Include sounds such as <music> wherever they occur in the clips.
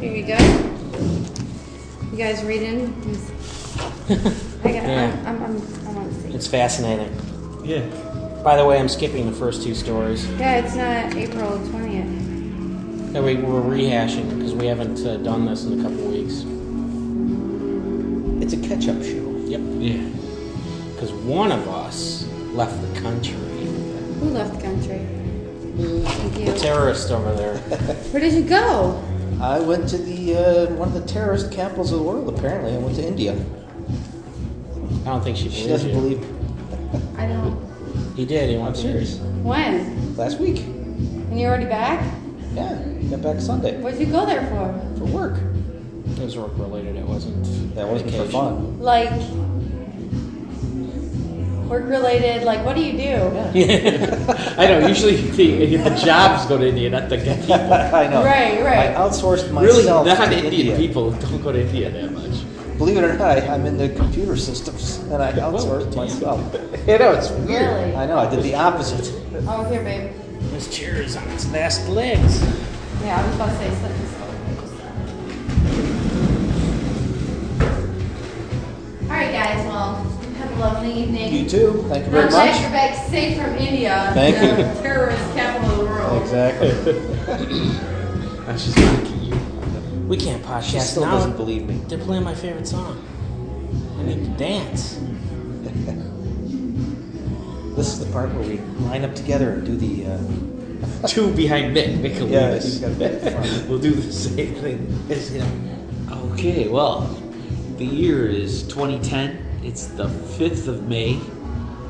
Here we go. You guys reading? I got. Yeah. I'm. I'm. I'm, I want to see. It's fascinating. Yeah. By the way, I'm skipping the first two stories Yeah, it's not April twentieth. that we, we're rehashing because we haven't uh, done this in a couple weeks. It's a catch-up show. Yep. Yeah. Because one of us left the country. Who left the country? Thank you. The terrorist over there. Where did you go? I went to the uh, one of the terrorist capitals of the world. Apparently, I went to India. I don't think she She doesn't you. believe. I don't. He did. He went I'm serious. When? Last week. And you're already back? Yeah, got back Sunday What did you go there for? for work. It was work related. It wasn't. That wasn't for fun. Like work related. Like what do you do? <laughs> I know. Usually <laughs> the, the jobs go to India, not the people. <laughs> I know. Right, right. I outsourced Really, myself to non-Indian India. people don't go to India that much. Believe it or not, I'm in the computer systems, and I outsourced damn. myself. You know, it's weird. Really? I know. I did the opposite. Oh, here, babe. This chair is on its last legs. Yeah, I was about to say something. Lovely evening. You too. Thank you And very I'm glad much. you're back safe from India, Thank the you. terrorist capital of the world. Exactly. I should look at you. We can't podcast. She podcast still now. doesn't believe me. They're playing my favorite song. I need to dance. <laughs> This is the part where we line up together and do the. Uh, Two behind Mick. Mick will Yeah, lead he's got Mick in front. <laughs> We'll do the same thing as him. Okay, well, the year is 2010. It's the 5th of May.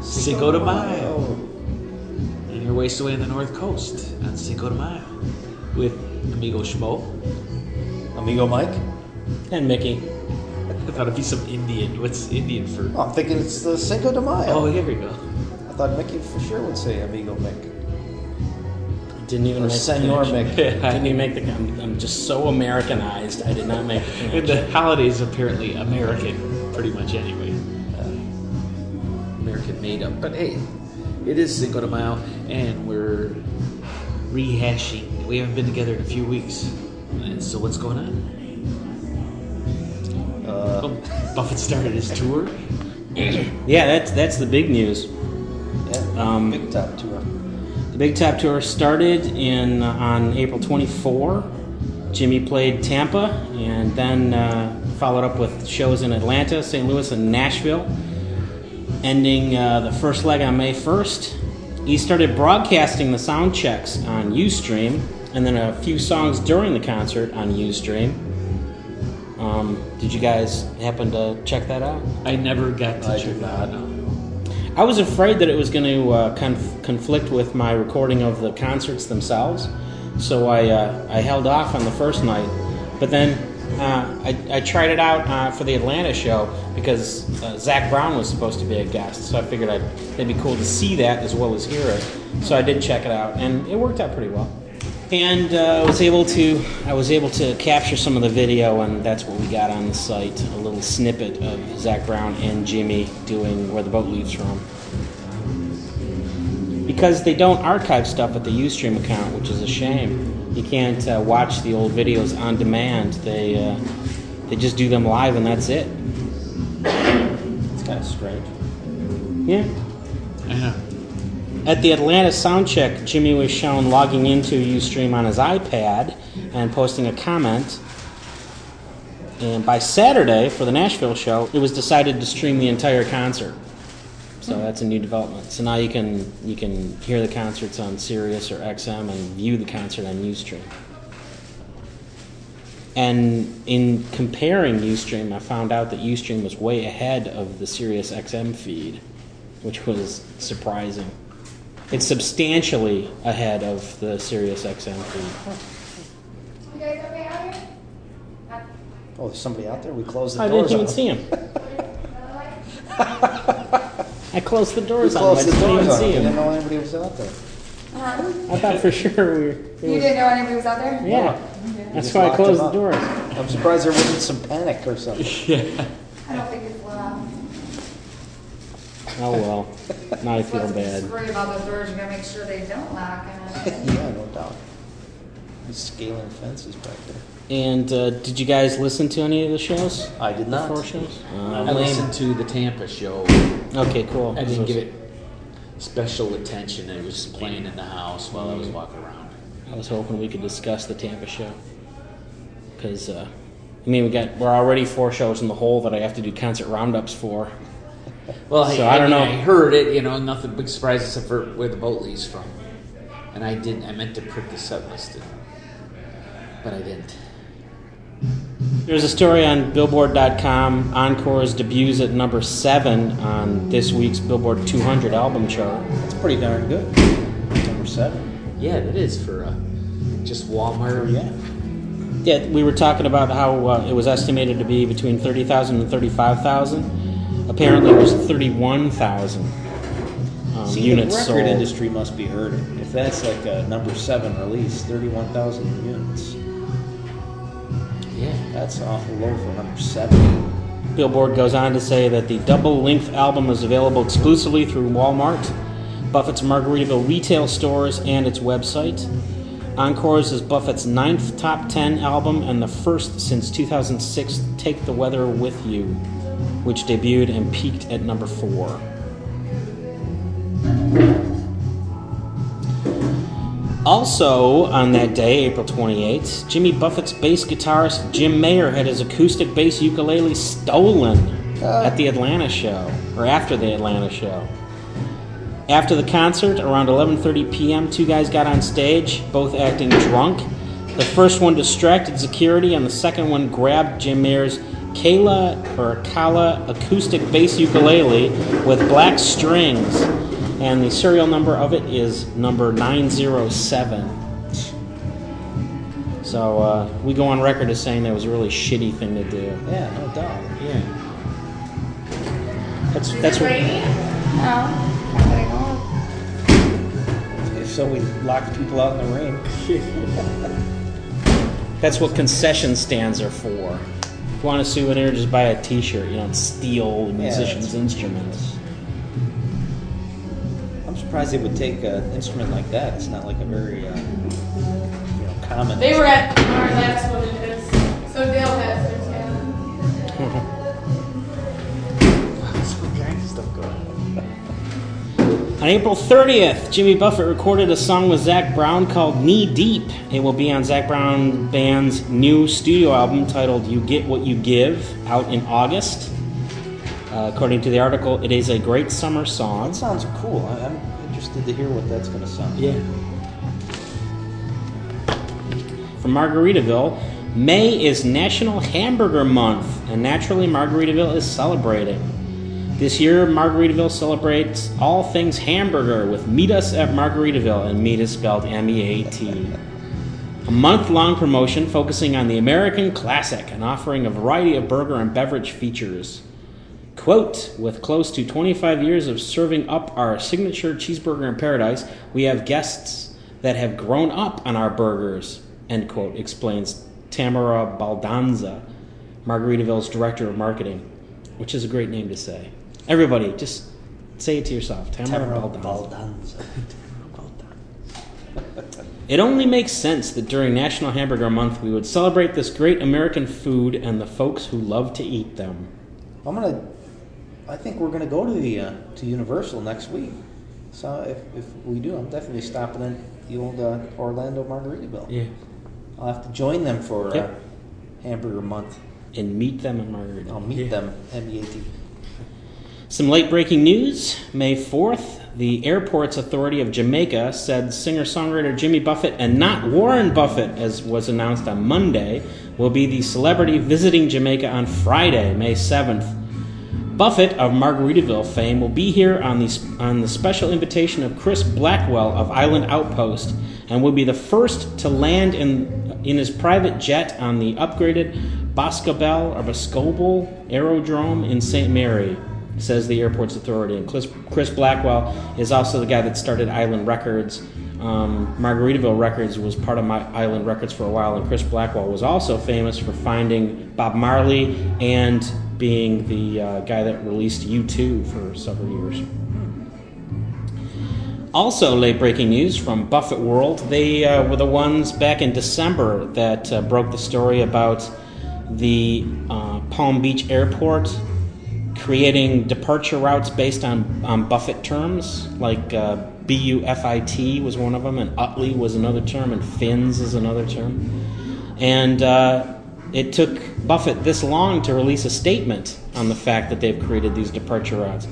Cinco de Mayo. And you're wasted away on the North Coast on Cinco de Mayo with Amigo Schmo. Amigo Mike. And Mickey. I thought it'd be some Indian. What's Indian for? Oh, I'm thinking it's the Cinco de Mayo. Oh, here we go. I thought Mickey for sure would say Amigo Mick. Didn't even Or make the Senor connection. Mick. <laughs> Didn't even make the. I'm, I'm just so Americanized. I did not make the <laughs> And connection. the holidays apparently American, pretty much anyway. Made up. But hey, it is Cinco de Mayo, and we're rehashing. We haven't been together in a few weeks. And so what's going on? Uh, Well, Buffett started his tour. <clears throat> Yeah, that's that's the big news. yeah, Um, big top tour. The Big Top Tour started in uh, on April 24. Jimmy played Tampa, and then uh, followed up with shows in Atlanta, St. Louis, and Nashville. Ending uh, the first leg on May 1st. He started broadcasting the sound checks on UStream, and then a few songs during the concert on UStream. Um, did you guys happen to check that out? I never got to I check that not. out. I was afraid that it was going to uh, conf- conflict with my recording of the concerts themselves, so I uh, I held off on the first night. But then uh, I, I tried it out uh, for the Atlanta show because uh, Zac Brown was supposed to be a guest, so I figured I'd, it'd be cool to see that as well as hear it. So I did check it out, and it worked out pretty well. And uh, I was able to I was able to capture some of the video, and that's what we got on the site. A little snippet of Zac Brown and Jimmy doing "Where the Boat Leaves From." Because they don't archive stuff at the UStream account, which is a shame. You can't uh, watch the old videos on demand. They uh, they just do them live, and that's it. It's kind of strange. Yeah. I know. At the Atlanta soundcheck, Jimmy was shown logging into Ustream on his iPad and posting a comment. And by Saturday, for the Nashville show, it was decided to stream the entire concert. So that's a new development. So now you can you can hear the concerts on Sirius or XM and view the concert on Ustream. And in comparing Ustream, I found out that Ustream was way ahead of the Sirius XM feed, which was surprising. It's substantially ahead of the Sirius XM feed. You guys okay out here? Oh, there's somebody out there. We closed the door. I doors. didn't even on see him. <laughs> <laughs> I closed the We doors on him. I closed the didn't even doors on. see We didn't him. know anybody was out there. Uh, I thought for sure we were. it you was- didn't know anybody was out there? Yeah. We That's just why I locked closed the up. doors. I'm surprised there wasn't some panic or something. <laughs> Yeah. I don't think it's loud. Oh well. Now I feel What's bad. worried about those doors? You gotta make sure they don't lock. And <laughs> yeah, no doubt. He's scaling fences back there. And uh, did you guys listen to any of the shows? I did not. Four shows? I Uh, listened to the Tampa show. okay, cool. I didn't give it special attention. It was just playing in the house while I was walking around. I was hoping we could discuss the Tampa show because uh, I mean we got we're already four shows in the hole that I have to do concert roundups for. Well, So, I, I don't mean, know. I heard it. You know, nothing big surprise except for where the boat leaves from. And I didn't. I meant to print the set list, but I didn't. There's a story on Billboard.com. Encore's debuts at number seven on this week's Billboard 200 album chart. That's pretty darn good. Number seven. Yeah, it is for uh, just Walmart. Yeah. Yeah, we were talking about how uh, it was estimated to be between 30,000 and 35,000. Apparently, it was 31,000 um, See, units the record sold. industry must be hurting. If that's like a number seven release, thirty-one thousand units. That's awful low for number seven. Billboard goes on to say that the double length album is available exclusively through Walmart, Buffett's Margaritaville retail stores, and its website. Encores is Buffett's ninth top 10 album and the first since 2006 Take the Weather With You, which debuted and peaked at number 4. Also, on that day, April 28th, Jimmy Buffett's bass guitarist Jim Mayer had his acoustic bass ukulele stolen uh. at the Atlanta show, or after the Atlanta show. After the concert, around 11:30 p.m., two guys got on stage, both acting drunk. The first one distracted security, and the second one grabbed Jim Mayer's Kayla or Kala acoustic bass ukulele with black strings, and the serial number of it is number 907. So uh, we go on record as saying that was a really shitty thing to do. Yeah, no doubt. Yeah. That's that's what. raining? No. Not that I know of. If so, we locked people out in the rain. <laughs> That's what concession stands are for. If you want a souvenir, just buy a T-shirt. You don't steal the musicians' that's- instruments. I'm surprised they would take an instrument like that. It's not like a very, uh, you know, common. They were at our last one and it's, so Dale has theirs, <laughs> yeah. On April 30th, Jimmy Buffett recorded a song with Zac Brown called Knee Deep. It will be on Zac Brown Band's new studio album titled You Get What You Give, out in August. Uh, according to the article, it is a great summer song. That sounds cool. I- I'm interested to hear what that's going to sound. Yeah. From Margaritaville, May is National Hamburger Month, and naturally, Margaritaville is celebrating. This year, Margaritaville celebrates all things hamburger with Meet Us at Margaritaville, and meet is spelled M E A T. A month long promotion focusing on the American classic and offering a variety of burger and beverage features. Quote, with close to 25 years of serving up our signature cheeseburger in paradise, we have guests that have grown up on our burgers, end quote, explains Tamara Baldanza, Margaritaville's director of marketing, which is a great name to say. Everybody, just say it to yourself. Tamara, Tamara Baldanza. Baldanza. <laughs> It only makes sense that during National Hamburger Month we would celebrate this great American food and the folks who love to eat them. I'm gonna. I think we're gonna go to the uh, to Universal next week. So if, if we do, I'm definitely stopping in the old uh, Orlando Margaritaville. Yeah. I'll have to join them for uh, Hamburger Month. And meet them in Margaritaville. I'll meet them. M E A T. Some late breaking news. May 4th, the Airports Authority of Jamaica said singer songwriter Jimmy Buffett, and not Warren Buffett, as was announced on Monday, will be the celebrity visiting Jamaica on Friday, May 7th. Buffett of Margaritaville fame will be here on the, on the special invitation of Chris Blackwell of Island Outpost and will be the first to land in, in his private jet on the upgraded Boscobel or Boscobel Aerodrome in St. Mary, says the airport's authority. And Chris, Chris Blackwell is also the guy that started Island Records. Um, Margaritaville Records was part of my Island Records for a while, and Chris Blackwell was also famous for finding Bob Marley and being the uh, guy that released U2 for several years. Also, late breaking news from Buffett World. They uh, were the ones back in December that uh, broke the story about the uh, Palm Beach Airport creating departure routes based on, on Buffett terms, like uh, B U F I T was one of them, and Utley was another term, and Fins is another term. And uh, it took Buffett this long to release a statement on the fact that they've created these departure routes.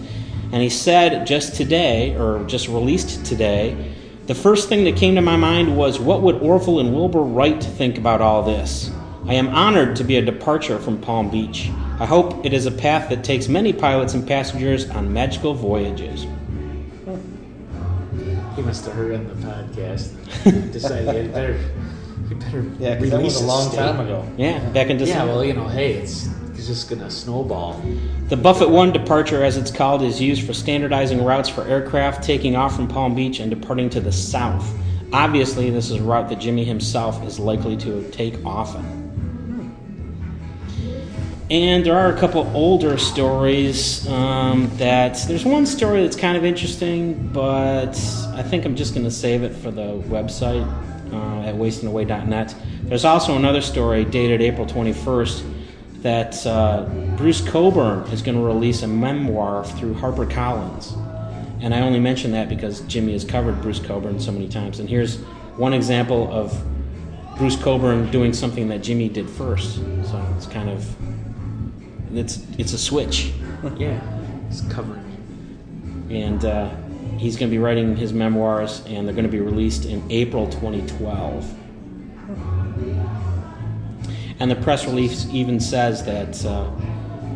And he said just today, or just released today, the first thing that came to my mind was what would Orville and Wilbur Wright think about all this? I am honored to be a departure from Palm Beach. I hope it is a path that takes many pilots and passengers on magical voyages. He must have heard on the podcast <laughs> decided he had better, he better Yeah, that was a long time ago. Yeah, back in December. Yeah, well, you know, hey, it's, it's just gonna snowball. The Buffett 1 departure, as it's called, is used for standardizing routes for aircraft taking off from Palm Beach and departing to the south. Obviously, this is a route that Jimmy himself is likely to take often. And there are a couple older stories um, that. There's one story that's kind of interesting, but I think I'm just going to save it for the website uh, at wastingaway.net. There's also another story dated April 21st that uh, Bruce Cockburn is going to release a memoir through HarperCollins. And I only mention that because Jimmy has covered Bruce Cockburn so many times. And here's one example of Bruce Cockburn doing something that Jimmy did first. So it's kind of it's it's a switch, <laughs> Yeah, it's covering. and uh, he's going to be writing his memoirs, and they're going to be released in April 2012. And the press release even says that uh,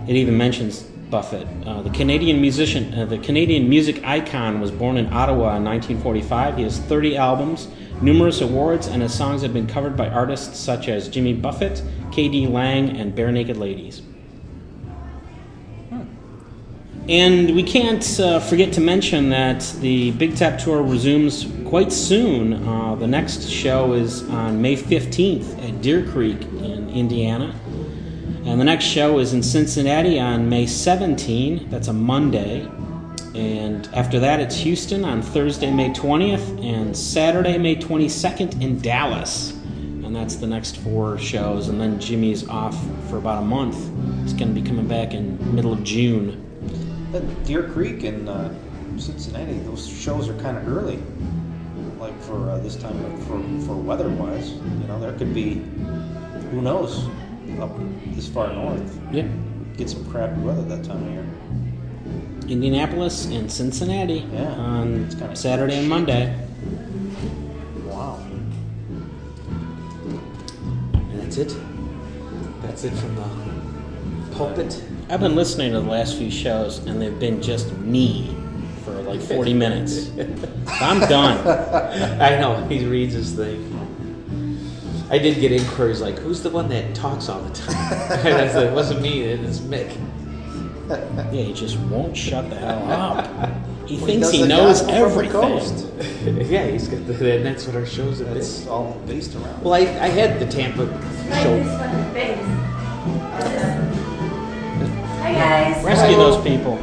it even mentions Buffett. Uh, the Canadian musician, uh, the Canadian music icon, was born in Ottawa in 1945. He has 30 albums, numerous awards, and his songs have been covered by artists such as Jimmy Buffett, K.D. Lang, and Barenaked Ladies. And we can't uh, forget to mention that the Big Top Tour resumes quite soon. Uh, the next show is on May 15th at Deer Creek in Indiana. And the next show is in Cincinnati on May 17th. That's a Monday. And after that, it's Houston on Thursday, May 20th, and Saturday, May 22nd in Dallas. And that's the next four shows. And then Jimmy's off for about a month. He's going to be coming back in middle of June. But Deer Creek and uh, Cincinnati, those shows are kind of early. Like for uh, this time, of, for for weather-wise, you know, there could be, who knows, up this far north, Yeah. get some crappy weather that time of year. Indianapolis and Cincinnati Yeah, on it's kinda Saturday and Monday. Wow. And that's it. That's it from the pulpit. I've been listening to the last few shows, and they've been just me for like 40 minutes. <laughs> I'm done. I know he reads his thing. I did get inquiries like, "Who's the one that talks all the time?" <laughs> and I said, "It wasn't me. It's Mick." Yeah, he just won't shut the hell <laughs> up. He Well, thinks does he the knows gospel from the everything. coast. yeah, he's got the, and that's what our shows have been. It's all based around. Well, I, I had the Tampa Like this show. fucking face. Hi guys. Rescue those people.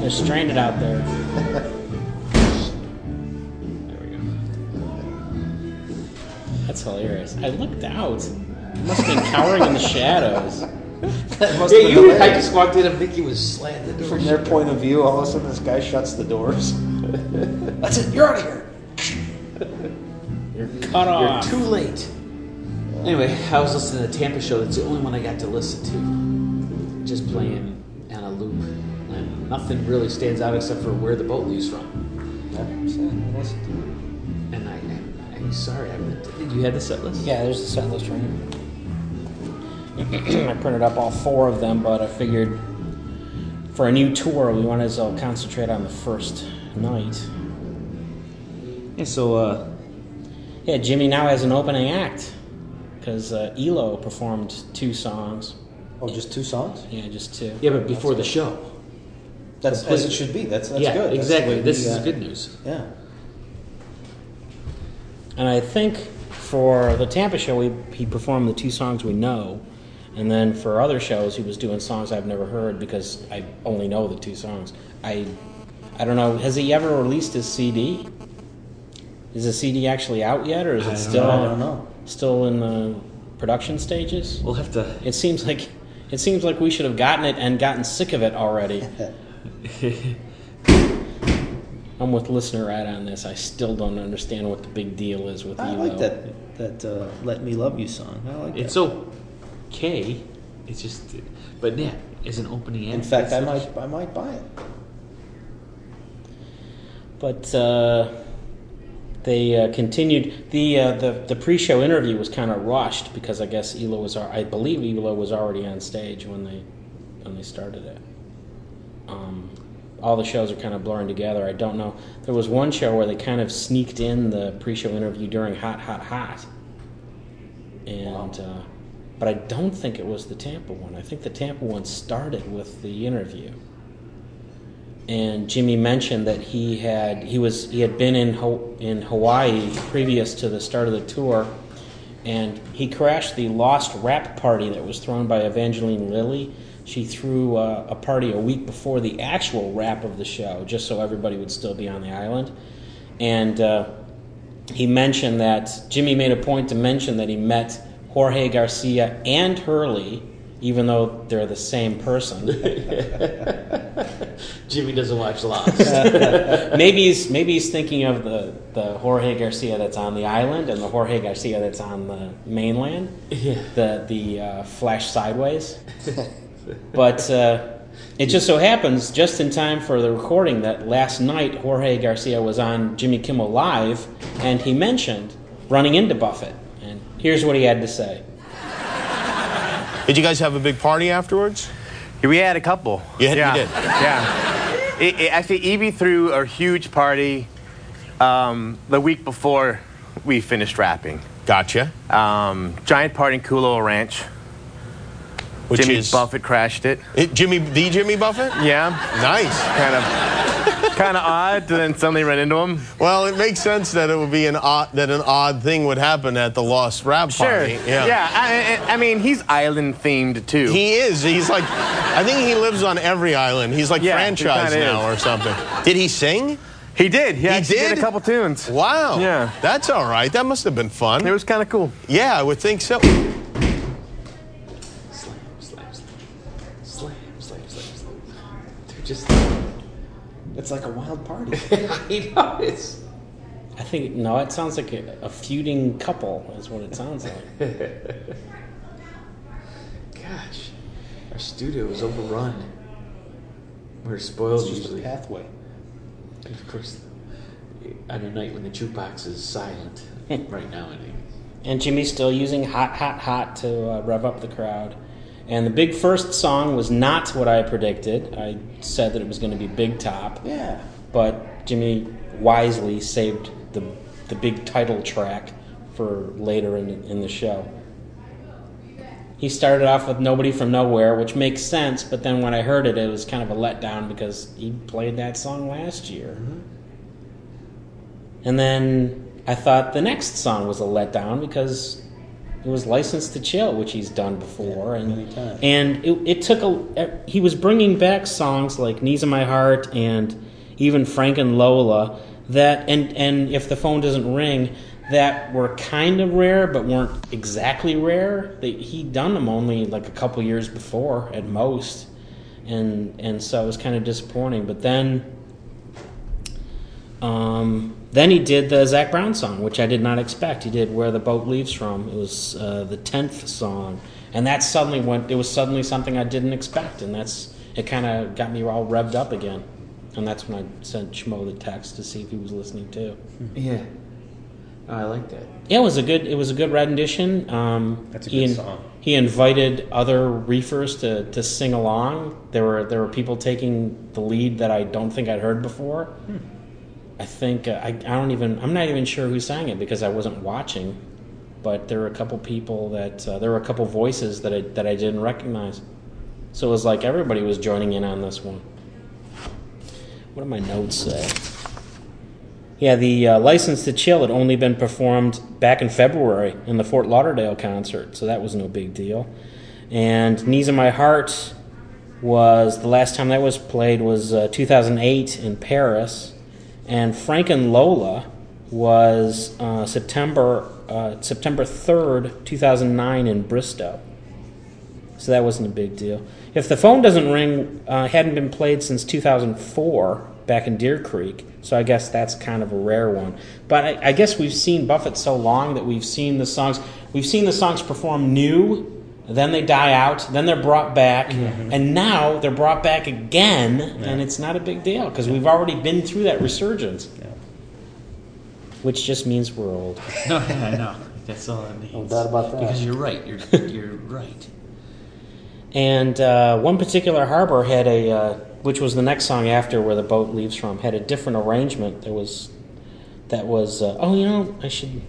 They're stranded out there. There we go. That's hilarious. I looked out. He must have been cowering in the shadows. That must Yeah, have been you. I hilarious. just walked in and Mickey was slamming the door. From their point of view, all of a sudden this guy shuts the doors. <laughs> That's it. You're out of here. You're cut You're off. too late. Anyway, I was listening to the Tampa show. That's the only one I got to listen to. Just playing on a loop. And nothing really stands out except for where the boat leaves from. Yeah, so, listen. And I, I, I'm sorry. I meant, did you have the set list? Yeah, there's the set list right here. <clears throat> I printed up all four of them, but I figured for a new tour, we wanted to concentrate on the first night. Yeah, so uh, Yeah, Jimmy now has an opening act because uh, Elo performed two songs. Oh, just two songs. Yeah, just two. Yeah, but before the show. That's Complete- as it should be. That's that's yeah, good. That's exactly. This We, is uh, good news. Yeah. And I think for the Tampa show, he, he performed the two songs we know. And then for other shows, he was doing songs I've never heard because I only know the two songs. I, I don't know. Has he ever released his CD? Is the CD actually out yet, or is it don't still I don't know. still in the production stages? We'll have to. It seems like it seems like we should have gotten it and gotten sick of it already. <laughs> I'm with listener right on this. I still don't understand what the big deal is with I Elo. like that that uh, "Let Me Love You" song. I like It's that. okay. It's just, but yeah, as an opening. In fact, I might I might buy it. But uh, they uh, continued the, uh, the the pre-show interview was kind of rushed because I guess Elo was I believe Elo was already on stage when they when they started it. Um, all the shows are kind of blurring together. I don't know. There was one show where they kind of sneaked in the pre-show interview during Hot Hot Hot, and uh, but I don't think it was the Tampa one. I think the Tampa one started with the interview and Jimmy mentioned that he had he was he had been in Ho- in Hawaii previous to the start of the tour, and he crashed the Lost Wrap party that was thrown by Evangeline Lilly. She threw uh, a party a week before the actual wrap of the show, just so everybody would still be on the island, and. Uh, he mentioned that Jimmy made a point to mention that he met Jorge Garcia and Hurley, even though they're the same person. <laughs> <laughs> Jimmy doesn't watch Lost. <laughs> maybe he's maybe he's thinking of the, the Jorge Garcia that's on the island and the Jorge Garcia that's on the mainland. Yeah. The the uh, flash sideways. but uh, it just so happens, just in time for the recording, that last night Jorge Garcia was on Jimmy Kimmel Live, and he mentioned running into Buffett. And here's what he had to say. Did you guys have a big party afterwards? We had a couple. You had- you did? Yeah. It, it, actually, Evie threw a huge party um, the week before we finished wrapping. Gotcha. Um, giant party in Kualoa Ranch. Which Jimmy is Buffett crashed it. It- Jimmy, the Jimmy Buffett. Yeah. Nice. Kind of, kind of odd to then suddenly run into him. Well, it makes sense that it would be an odd that an odd thing would happen at the Lost Wrap Sure. Party. Yeah. I, I I mean, he's island themed too. He is. He's like, I think he lives on every island. He's like Yeah, he franchised kinda now is. or something. Did he sing? He did. He, actually did? a couple tunes. Wow. Yeah. That's all right. That must have been fun. It was kind of cool. yeah, I would think so. slam, slam, slam, slam, slam, slam, slam. They're just. It's like a wild party. <laughs> I know it's. I think no, it sounds like a, a feuding couple. Is what it sounds like. <laughs> Gosh, our studio is overrun. We're spoiled It's just a usually. pathway. And of course, on a night when the jukebox is silent, <laughs> right now, I think. And Jimmy's still using Hot Hot Hot to uh, rev up the crowd. And the big first song was not what I predicted. I said that it was going to be Big Top, Yeah. but Jimmy wisely saved the, the big title track for later in, in the show. He started off with Nobody from Nowhere, which makes sense, but then when I heard it, it was kind of a letdown because he played that song last year. Mm-hmm. And then I thought the next song was a letdown because it was Licensed to Chill, which he's done before, and many times. and it, it took a. He was bringing back songs like "Knees of My Heart" and even Frank and Lola that, and and if the phone doesn't ring, that were kind of rare but weren't exactly rare. They, he'd done them only like a couple years before at most, and and so it was kind of disappointing. But then. Um, then he did the Zac Brown song, which I did not expect. He did "Where the Boat Leaves From." It was uh, the tenth song, and that suddenly went. It was suddenly something I didn't expect, and that's it. Kind of got me all revved up again, and that's when I sent Schmo the text to see if he was listening too. Yeah. Oh, I like that. Yeah, it was a good. It was a good rendition. Um, That's a he good in- song. He invited other reefers to, to sing along. There were there were people taking the lead that I don't think I'd heard before. I think uh, I, I don't even I'm not even sure who sang it because I wasn't watching, but there were a couple people that uh, there were a couple voices that I that I didn't recognize. So it was like everybody was joining in on this one. What do my notes say? Yeah, the uh, license to chill had only been performed back in February in the Fort Lauderdale concert, so that was no big deal. And Knees of My Heart was the last time that was played was uh, 2008 in Paris, and Frank and Lola was uh, September uh, September third, two thousand nine, in Bristow. So that wasn't a big deal. If the phone doesn't ring, uh, hadn't been played since two thousand four back in Deer Creek. So I guess that's kind of a rare one. But I, I guess we've seen Buffett so long that we've seen the songs. We've seen the songs perform new. Then they die out. Then they're brought back, and now they're brought back again, and it's not a big deal because we've already been through that resurgence, which just means we're old. <laughs> No, yeah, I know. That's all it means. No doubt about that. Because you're right. You're <laughs> you're right. And uh, one particular harbor had a, uh, which was the next song after where the boat leaves from, had a different arrangement. that was, that was, uh, oh, you know, I should.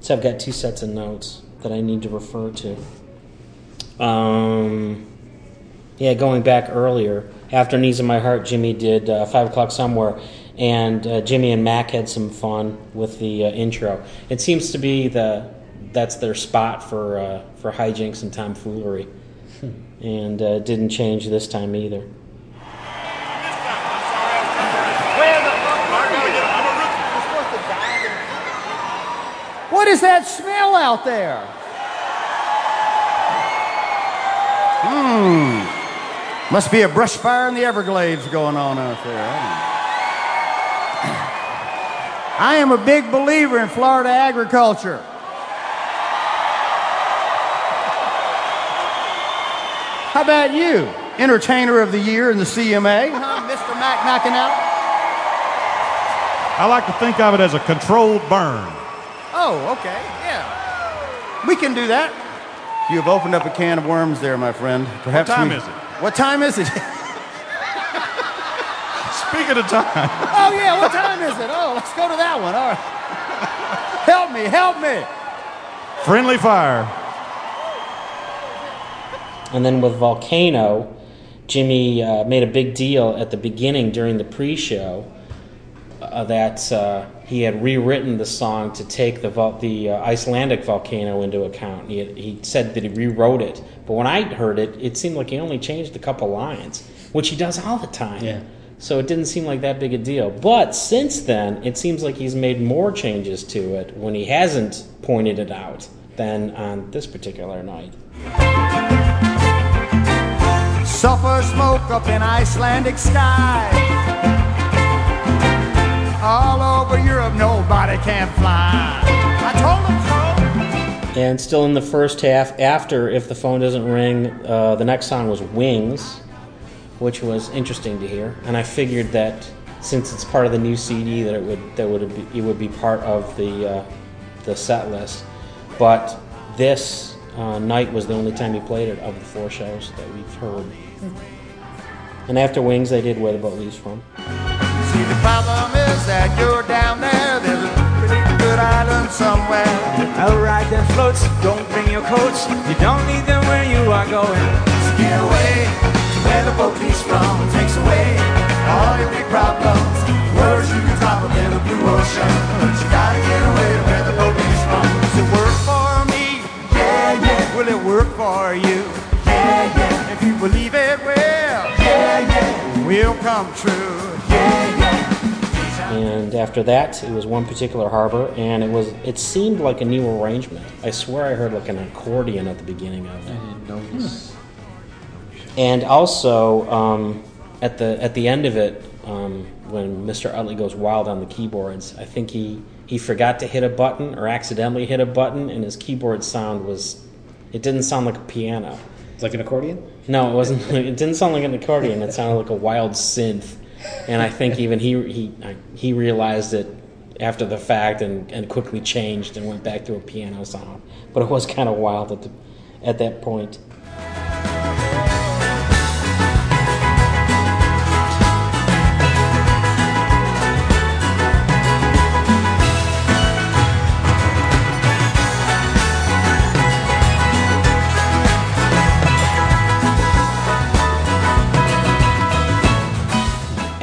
So I've got two sets of notes that I need to refer to. Um, yeah, going back earlier, after Knees in My Heart, Jimmy did uh, Five O'Clock Somewhere, and uh, Jimmy and Mac had some fun with the uh, intro. It seems to be the that's their spot for uh, for hijinks and tomfoolery, and uh, didn't change this time either. What is that smell out there? Hmm. Must be a brush fire in the Everglades going on out there. I am a big believer in Florida agriculture. How about you? Entertainer of the Year in the CMA, <laughs> huh, Mr. Mac knocking out? I like to think of it as a controlled burn. Oh, okay, yeah. We can do that. You have opened up a can of worms there, my friend. Perhaps time we- is it? What time is it? Speaking of time, oh, yeah, what time is it? Oh, let's go to that one. All right. Help me, help me. friendly fire. And then with Volcano, Jimmy uh, made a big deal at the beginning during the pre-show uh, that uh, he had rewritten the song to take the vol- the uh, Icelandic volcano into account. He, had, he said that he rewrote it, but when I heard it, it seemed like he only changed a couple lines, which he does all the time. Yeah. So it didn't seem like that big a deal. But since then, it seems like he's made more changes to it when he hasn't pointed it out than on this particular night. Sulfur smoke up in Icelandic sky. All over Europe, nobody can fly. I told them so. And still in the first half, after If the Phone Doesn't Ring, uh, the next song was Wings, which was interesting to hear. And I figured that since it's part of the new CD, that it would that would be, it would be part of the uh, the set list. But this uh, night was the only time he played it of the four shows that we've heard. And after Wings, they did Where the Boat Leaves From. Problem is that you're down there. There's a pretty good island somewhere. Ride them floats, don't bring your coats. You don't need them where you are going. So get away to where the boat leaves from. It takes away all your big problems. Words you can drop them in the blue ocean. But you gotta get away to where the boat leaves from. Does it work for me? Yeah, yeah. Will it work for you? Yeah, yeah. If you believe it will, yeah, yeah. Will come true. And after that, it was one particular harbor, and it was it seemed like a new arrangement. I swear I heard like an accordion at the beginning of I it. didn't notice. And also um, at the at the end of it, um, when Mr. Utley goes wild on the keyboards, I think he he forgot to hit a button or accidentally hit a button, and his keyboard sound was it didn't sound like a piano. It's like an accordion. No, it wasn't. <laughs> It didn't sound like an accordion. It sounded like a wild synth. And I think even he he he realized it after the fact and, and quickly changed and went back to a piano sound. But it was kind of wild at the, at that point.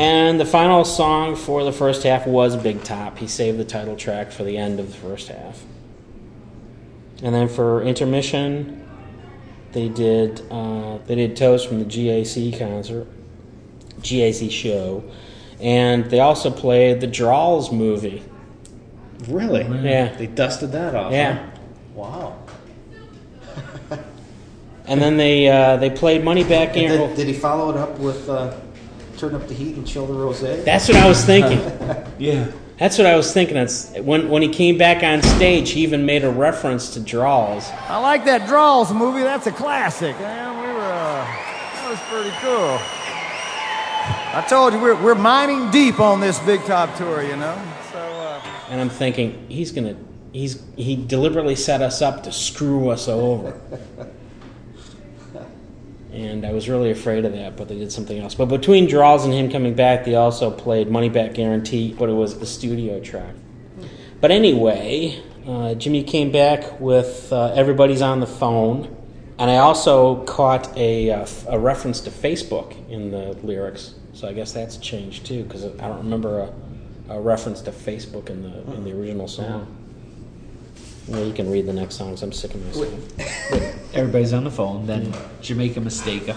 And the final song for the first half was Big Top. He saved the title track for the end of the first half. And then for intermission, they did uh, they did Toast from the GAC concert, GAC show, and they also played the Draws movie. Really? Yeah. They dusted that off. Yeah. huh? Wow. <laughs> And then they uh, they played Money Back did, did he follow it up with uh, "Turn Up the Heat" and "Chill the Rosé"? That's what I was thinking. <laughs> Yeah. That's what I was thinking. It's, when when he came back on stage, he even made a reference to Draws. I like that Draws movie. That's a classic. Man, we were, uh, that was pretty cool. I told you, we're, we're mining deep on this Big Top tour, you know? So, uh, And I'm thinking he's gonna he's he deliberately set us up to screw us over. <laughs> and I was really afraid of that, but they did something else. But between Draws and him coming back, they also played Money Back Guarantee, but it was a studio track. But anyway, uh, Jimmy came back with uh, Everybody's on the Phone, and I also caught a, uh, a reference to Facebook in the lyrics. So I guess that's changed too, because I don't remember a, a reference to Facebook in the in the original song. Well, you can read the next songs. I'm sick of myself. Everybody's on the phone. Then Jamaica Mistake.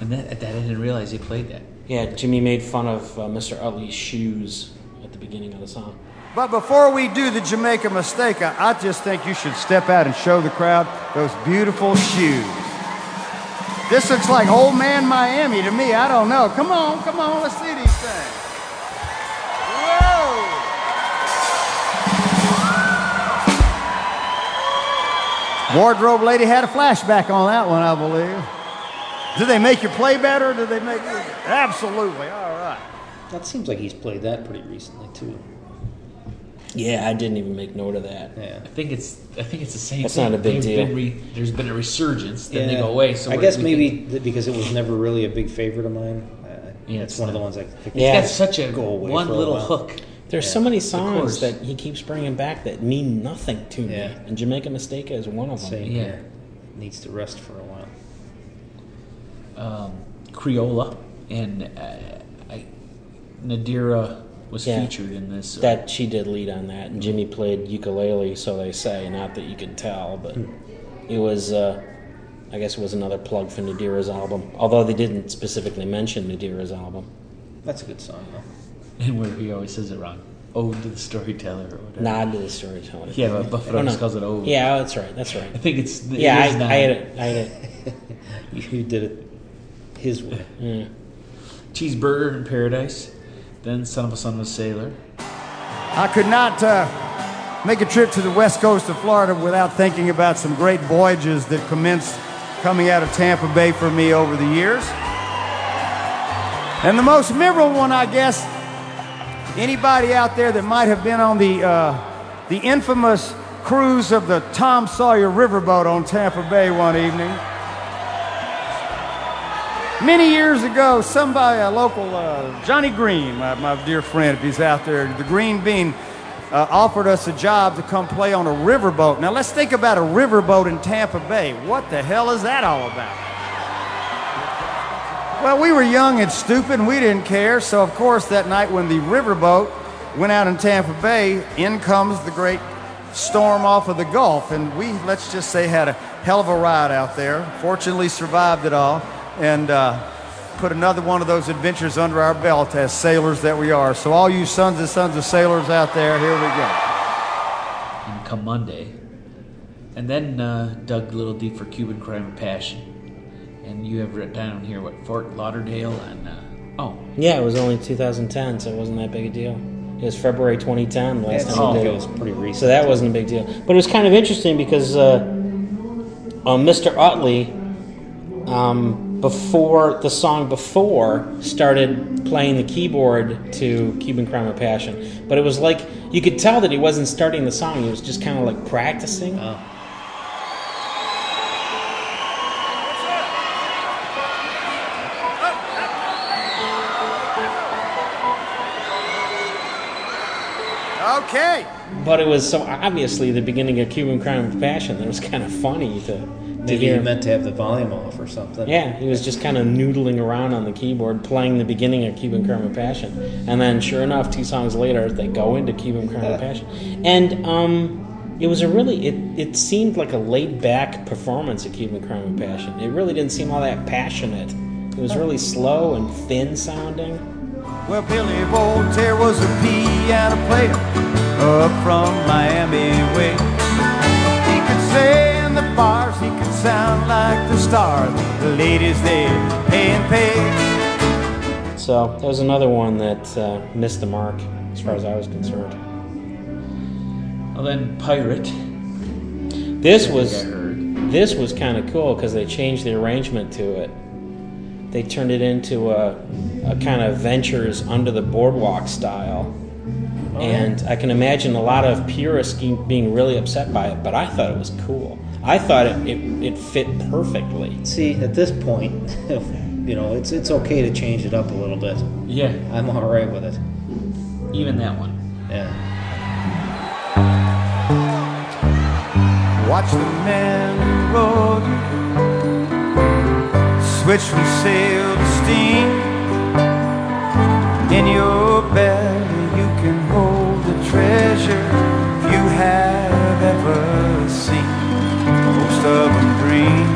And that, that I didn't realize he played that. Yeah, Jimmy made fun of uh, Mr. Utley's shoes at the beginning of the song. but before we do the Jamaica mistake, I, I just think you should step out and show the crowd those beautiful shoes. This looks like old man Miami to me. I don't know. Come on, come on, let's see these Wardrobe lady had a flashback on that one, I believe. Did they make you play better? Did they make you? Absolutely. All right. That seems like he's played that pretty recently too. Yeah, I didn't even make note of that. Yeah. I think it's I think it's the same. That's thing. not a big They've deal. Been re, there's been a resurgence, then they go away. So I we're- guess we maybe can- th- because it was never really a big favorite of mine. Uh, Yeah, it's it's one of the ones I think. Yeah. it's got such a Go away one for a little while. hook. There's Yeah, so many songs that he keeps bringing back that mean nothing to me, and Jamaica Mistake is one of them. Same Yeah. here. Needs to rest for a while. um, Creola and uh, I, Nadirah was Yeah. featured in this. uh, That she did lead on that, and Jimmy played ukulele, so they say. Not that you can tell, but it was. Uh, I guess it was another plug for Nadirah's album, although they didn't specifically mention Nadirah's album. That's a good song though. And <laughs> where he always says it wrong. Ode to the storyteller or whatever. Nod to the storyteller. Yeah, but Buffett always no. calls it ode. Yeah, that's right. That's right. I think it's it Yeah, I, is. I had it. I had it. <laughs> You did it his way. Yeah. Cheeseburger in Paradise, then Son of a Son of a Sailor. I could not uh, make a trip to the west coast of Florida without thinking about some great voyages that commenced coming out of Tampa Bay for me over the years. And the most memorable one, I guess, anybody out there that might have been on the, uh, the infamous cruise of the Tom Sawyer Riverboat on Tampa Bay one evening. Many years ago, somebody, a local, uh, Johnny Green, my, my dear friend, if he's out there, the Green Bean, uh, offered us a job to come play on a riverboat. Now, let's think about a riverboat in Tampa Bay. What the hell is that all about? Well, we were young and stupid and we didn't care. So, of course, that night when the riverboat went out in Tampa Bay, in comes the great storm off of the Gulf. And we, let's just say, had a hell of a ride out there. Fortunately, survived it all and uh, put another one of those adventures under our belt as sailors that we are. So, all you sons and sons of sailors out there, here we go. and Come Monday. And then uh, dug a little deep for Cuban Crime and Passion. And you have written down here what Fort Lauderdale and uh, oh Yeah, it was only 2010, so it wasn't that big a deal. It was February 2010 last Yeah, time seemed we did it was pretty recent. So that wasn't a big deal. But it was kind of interesting because uh, uh, Mr. Utley, um, before the song before, started playing the keyboard to Cuban Crime of Passion. But it was like you could tell that he wasn't starting the song; he was just kind of like practicing. Oh. Okay. But it was so obviously the beginning of Cuban Crime of Passion that it was kind of funny to, to Maybe hear. you meant to have the volume off or something. Yeah, he was just kind of noodling around on the keyboard, playing the beginning of Cuban Crime of Passion, and then, sure enough, two songs later, they go into Cuban Crime of Passion, and um, it was a really it, it seemed like a laid back performance of Cuban Crime of Passion. It really didn't seem all that passionate. It was really slow and thin sounding. Well, Billy Voltaire was a piano player, up from Miami way. He could say in the bars, he could sound like the stars. The ladies they pay and pay. So that was another one that uh, missed the mark as far as I was concerned. Well, then Pirate. This was this was kind of cool because they changed the arrangement to it. They turned it into a, a kind of ventures under the boardwalk style. Oh, and I can imagine a lot of purists being really upset by it, but I thought it was cool. I thought it, it, it fit perfectly. See, at this point, <laughs> you know, it's it's okay to change it up a little bit. Yeah, I'm all right with it. even that one. Yeah. Watch the men who rode switch from sail to steam. In your belly, you can hold the treasure you have ever seen. Most of them dream,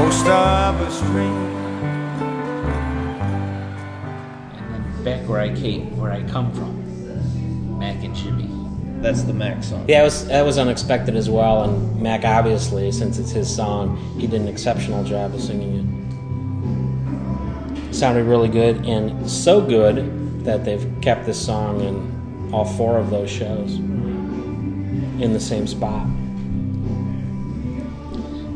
most of us dream. And then back where I came, where I come from, Mac and Jimmy. That's the Mac song. Yeah, it was, that was unexpected as well, and Mac obviously, since it's his song, he did an exceptional job of singing it. Sounded really good, and so good that they've kept this song in all four of those shows in the same spot.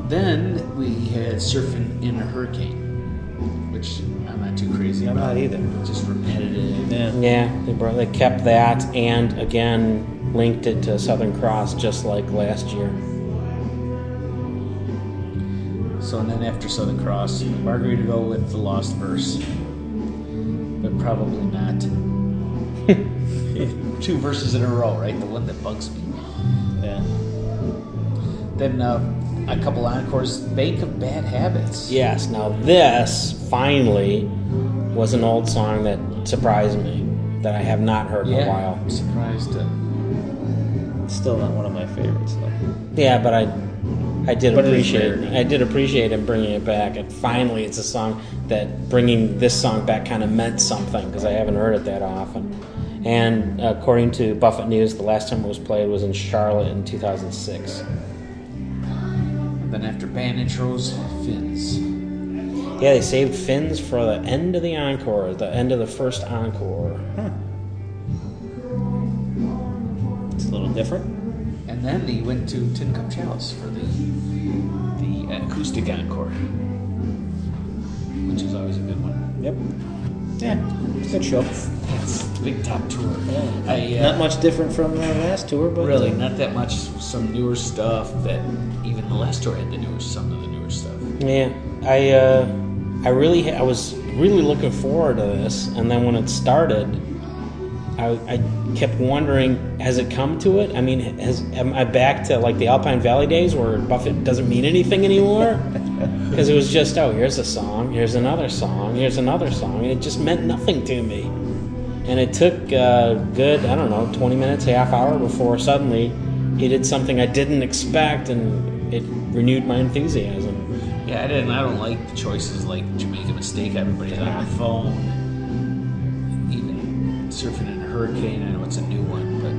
Then we had Surfing in a Hurricane, which I'm not too crazy I'm about. not either. Just repetitive. Yeah. Yeah, they brought, they kept that, and again linked it to Southern Cross, just like last year. So and then after Southern Cross, Margaritaville with the Lost Verse, but probably not. <laughs> Two verses in a row, right? The one that bugs me. Yeah. Then uh, a couple of encores. Bank of Bad Habits. Yes, now this finally was an old song that surprised me that I have not heard in a while. I'm surprised. Uh, Still not one of my favorites though. Yeah, but I I did But appreciate. I did appreciate him bringing it back, and finally, it's a song that bringing this song back kind of meant something because I haven't heard it that often. And according to Buffett News, the last time it was played was in Charlotte in 2006. then after band intros, Fins. Yeah, they saved Fins for the end of the encore, the end of the first encore. It's a little different. And then he went to Tin Cup Chalice for the the acoustic encore, which is always a good one. Yep. Yeah. Good show. It's big top tour. I, uh, Not much different from the last tour, but Really, not that much. Some newer stuff that even the last tour had the newer, some of the newer stuff. Yeah, I uh, I really I was really looking forward to this, and then when it started, I, I kept wondering, has it come to it? I mean, has am I back to like the Alpine Valley days where Buffett doesn't mean anything anymore? <laughs> Because it was just oh, here's a song, here's another song, here's another song, and it just meant nothing to me. And it took uh, good, I don't know, 20 minutes, half hour before suddenly he did something I didn't expect, and it renewed my enthusiasm. Yeah, I didn't. I don't like the choices like Jamaica Mistake. Everybody's on their phone. Even surfing in a hurricane. I know it's a new one, but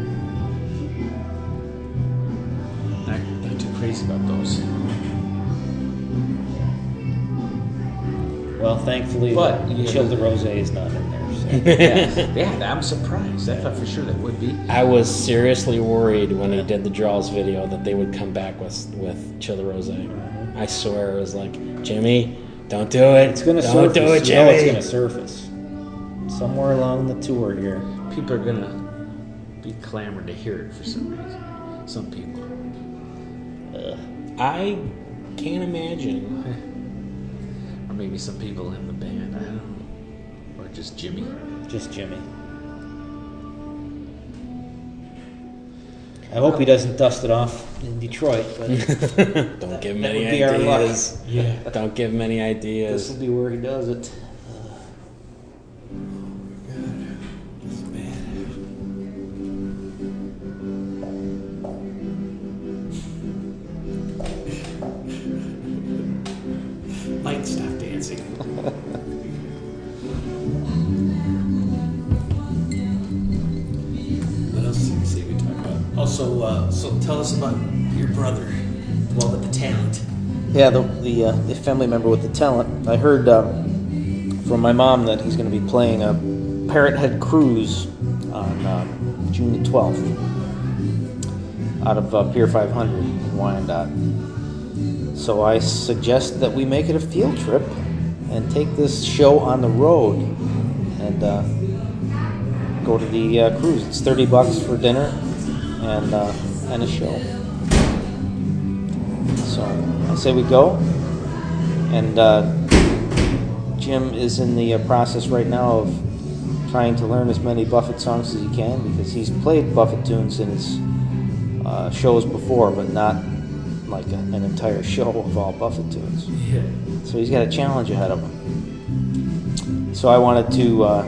not, not too crazy about those. well, thankfully, But, the yeah. Chill the Rose is not in there. So. <laughs> yeah, yeah, I'm surprised. I thought for sure that would be. I was seriously worried when he did the draws video that they would come back with with Chill the Rose. I swear it was like Jimmy, don't do it. It's gonna don't surface. do it, you know it's gonna surface somewhere along the tour here. People are gonna be clamoring to hear it for some reason. Some people. I can't imagine. <laughs> Or maybe some people in the band. I don't know. Or just Jimmy. Just Jimmy. I hope he doesn't dust it off in Detroit, but <laughs> Don't give him any would be our luck. ideas. Yeah. Don't give him any this will be where he does it. Tell us about your brother. Well, with the talent. Yeah, the the, uh, the family member with the talent. I heard um, from my mom that he's going to be playing a Parrot Head Cruise on um, June the twelfth out of uh, Pier 500 in Wyandotte. So I suggest that we make it a field trip and take this show on the road and uh, go to the uh, cruise. It's thirty bucks for dinner and uh, and a show. So I say we go. And uh, Jim is in the uh, process right now of trying to learn as many Buffett songs as he can because he's played Buffett tunes in his uh, shows before, but not like a, an entire show of all Buffett tunes. Yeah. So he's got a challenge ahead of him. So I wanted to uh,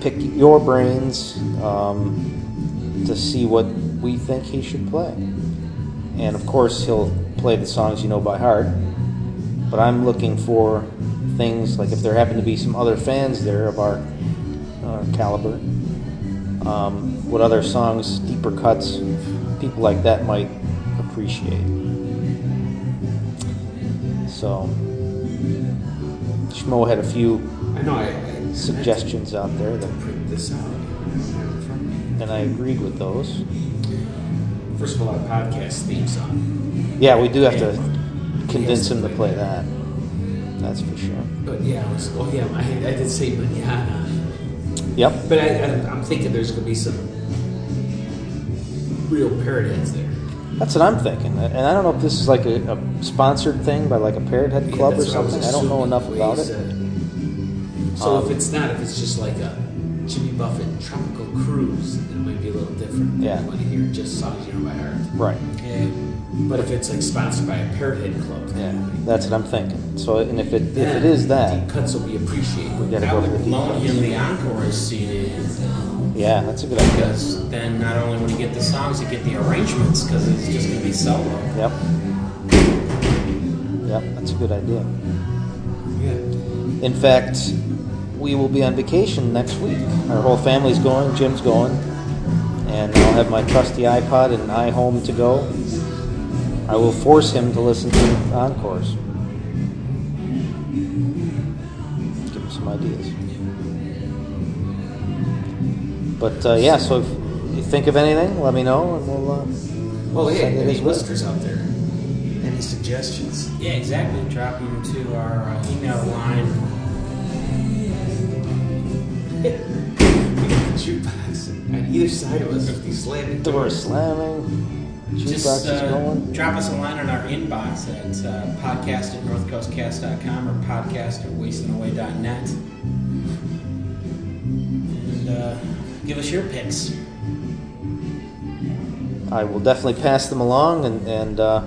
pick your brains um, to see what we think he should play. And of course, he'll play the songs you know by heart. But I'm looking for things like if there happen to be some other fans there of our, our caliber, um, what other songs, deeper cuts, people like that might appreciate. So, Schmo had a few I know. I, I suggestions out there, that, print this out. and I agreed with those. First of all, our podcast theme song. Yeah, we do have to convince him to play that. That's for sure. But yeah, I was, oh yeah, I, I did say manana. Yep. But I, I, I'm thinking there's going to be some real parrot heads there. That's what I'm thinking. And I don't know if this is like a, a sponsored thing by like a Parrot Head Yeah, Club or that's what I something. I don't know enough about it. So Um, if it's not, if it's just like a Jimmy Buffett tropical cruise, it might be a little different. Yeah. You want to hear just songs you know by heart. Right. But if it's like sponsored by a Parrot Head Club, Yeah, that's what I'm thinking. So, and if it if it is that, deep cuts will be appreciated. we gotta I go would for the deep loan him the encore CD. Yeah, that's a good idea. Because then not only would he get the songs, he'd get the arrangements because it's just going to be solo. Yep. Yep, that's a good idea. Yeah. In fact, we will be on vacation next week. Our whole family's going. Jim's going, and I'll have my trusty iPod and iHome to go. I will force him to listen to encores. Give him some ideas. But uh, yeah, so if you think of anything, let me know, and we'll. Uh, Well, yeah, send it any listeners out there? Any suggestions? Yeah, exactly. Drop them to our uh, email line. Either side of us with these slamming Door doors. slamming. Just uh, going. drop us a line on our inbox at uh, podcast at northcoastcast.com or podcast at wastingaway.net. And uh, give us your picks. I will definitely pass them along and, and uh,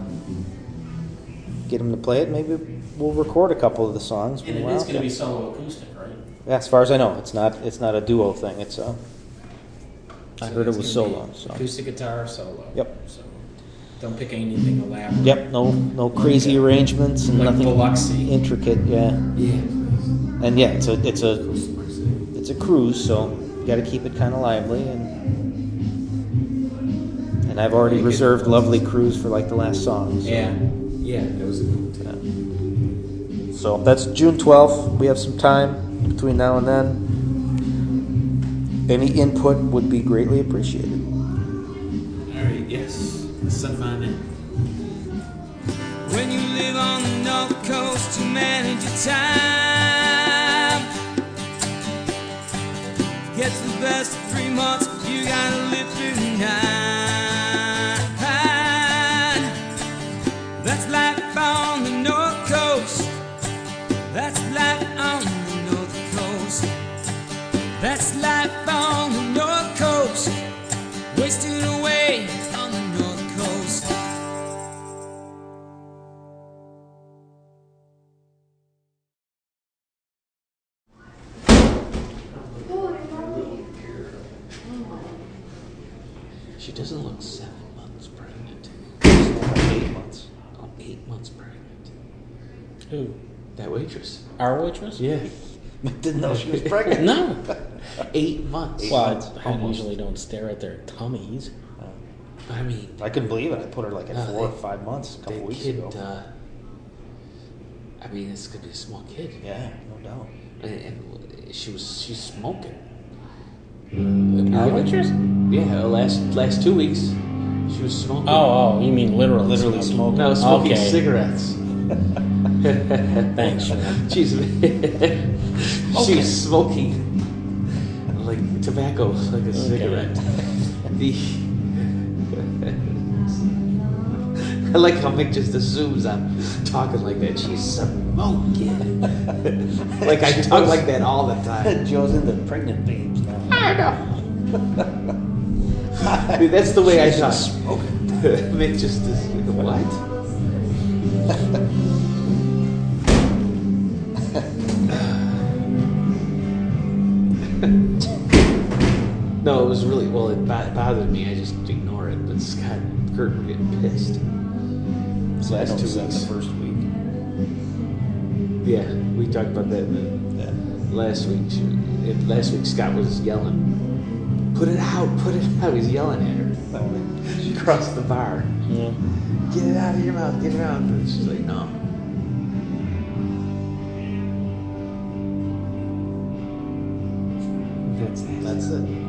get them to play it. Maybe we'll record a couple of the songs. And when it we're is out going to be solo acoustic, right? Yeah, as far as I know, it's not it's not a duo thing. It's a. I heard it it's was solo. So. Acoustic guitar solo. Yep. So don't pick anything elaborate. Yep. No no crazy arrangements and Like nothing Biloxi. intricate. Yeah. Yeah. And yeah, it's a it's a it's a cruise, so you got to keep it kind of lively and. And I've already reserved "Lovely Cruise" for like the last song. So. Yeah. Yeah, that was a good one. So that's June 12th. We have some time between now and then. Any input would be greatly appreciated. All right, yes. Send mine in. When you live on the North Coast, you manage your time. Gets the best of three months, Our waitress? Yeah. <laughs> Didn't know she was pregnant. No. <laughs> Eight months. well, months, I usually don't stare at their tummies. I mean, I couldn't believe it. I put her like at No, four or five months a couple weeks kid, ago. uh, I mean, this could be a small kid. yeah, no doubt. And, and she was she's smoking. Our waitress? Yeah, last last two weeks, she was smoking. Oh, oh, you mean literally? Literally smoking. No, smoking Okay. cigarettes. <laughs> Thanks. She's <laughs> she smoking like tobacco, like a cigarette. <laughs> The I like how Mick just assumes I'm talking like that. She's smoking. like I talk like that all the time. Joe's into pregnant babes now. I know. Dude, that's the way I She's talk. smoking. Mick just is what? No, it was really well. It bothered me. I just ignore it. But Scott and Kurt were getting pissed. So Last two weeks. the first week. Yeah, we talked about that in Yeah. last week. She, last week Scott was yelling, "Put it out! Put it out!" He's yelling at her across the bar. Yeah. Get it out of your mouth! Get it out! And she's like, "No." That's it. That's it.